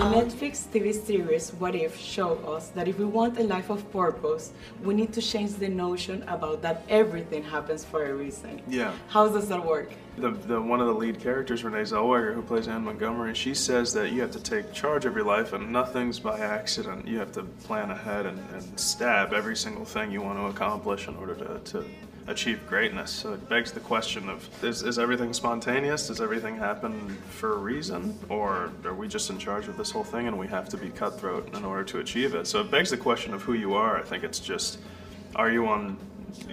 The um, Netflix TV series What If showed us that if we want a life of purpose, we need to change the notion about that everything happens for a reason. Yeah. How does that work? The, the one of the lead characters, Renee Zellweger, who plays Anne Montgomery, she says that you have to take charge of your life and nothing's by accident. You have to plan ahead and, and stab every single thing you want to accomplish in order to, to achieve greatness. So it begs the question of is, is everything spontaneous? Does everything happen for a reason? Or are we just in charge of this whole thing and we have to be cutthroat in order to achieve it? So it begs the question of who you are. I think it's just are you on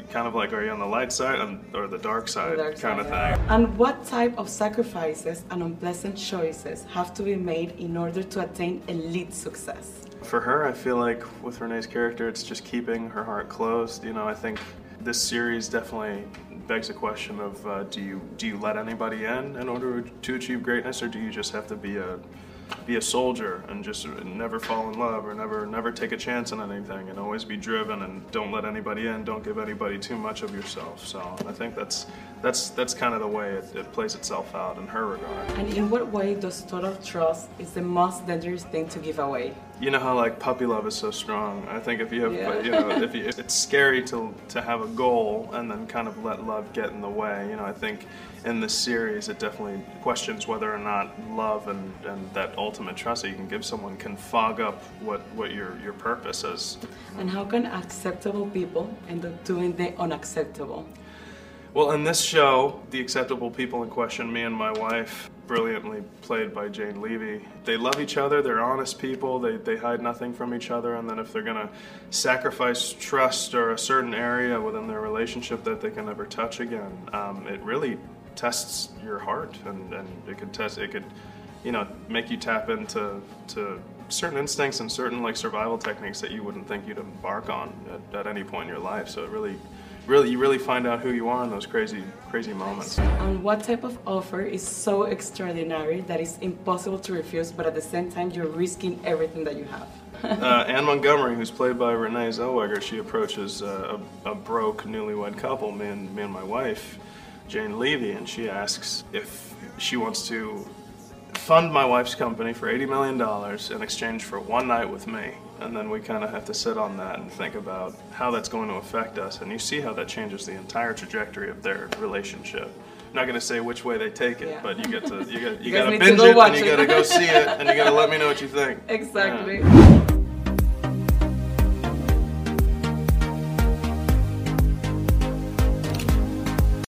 kind of like are you on the light side or the dark side Dark kind side, of yeah. thing? And what type of sacrifices and unpleasant choices have to be made in order to attain elite success? For her, I feel like with Renee's character, it's just keeping her heart closed. You know, I think this series definitely begs a question of uh, do you do you let anybody in in order to achieve greatness, or do you just have to be a be a soldier and just never fall in love or never never take a chance on anything and always be driven and don't let anybody in don't give anybody too much of yourself so i think that's that's that's kind of the way it, it plays itself out in her regard And in what way does total trust is the most dangerous thing to give away? you know how like puppy love is so strong i think if you have Yeah. you know if you, it's scary to to have a goal and then kind of let love get in the way you know i think in this series it definitely questions whether or not love and and that ultimate trust that you can give someone can fog up what what your your purpose is And how can acceptable people end up doing the unacceptable? well in this show the acceptable people in question me and my wife brilliantly played by Jane Levy. They love each other, they're honest people, they, they hide nothing from each other, and then if they're gonna sacrifice trust or a certain area within their relationship that they can never touch again, um, it really tests your heart and, and it could test it could you know make you tap into to certain instincts and certain like survival techniques that you wouldn't think you'd embark on at, at any point in your life. So it really really you really find out who you are in those crazy crazy moments. And what type of offer is so extraordinary that it's impossible to refuse, but at the same time you're risking everything that you have? uh, Anne Montgomery, who's played by Renee Zellweger, she approaches uh, a, a broke newlywed couple, me and, me and my wife, Jane Levy, and she asks if she wants to fund my wife's company for $80 million in exchange for one night with me. And then we kind of have to sit on that and think about how that's going to affect us. And you see how that changes the entire trajectory of their relationship. I'm not going to say which way they take it, Yeah. but you get to you got You you got to binge go it and you got to go see it and you got to let me know what you think. Exactly. Yeah.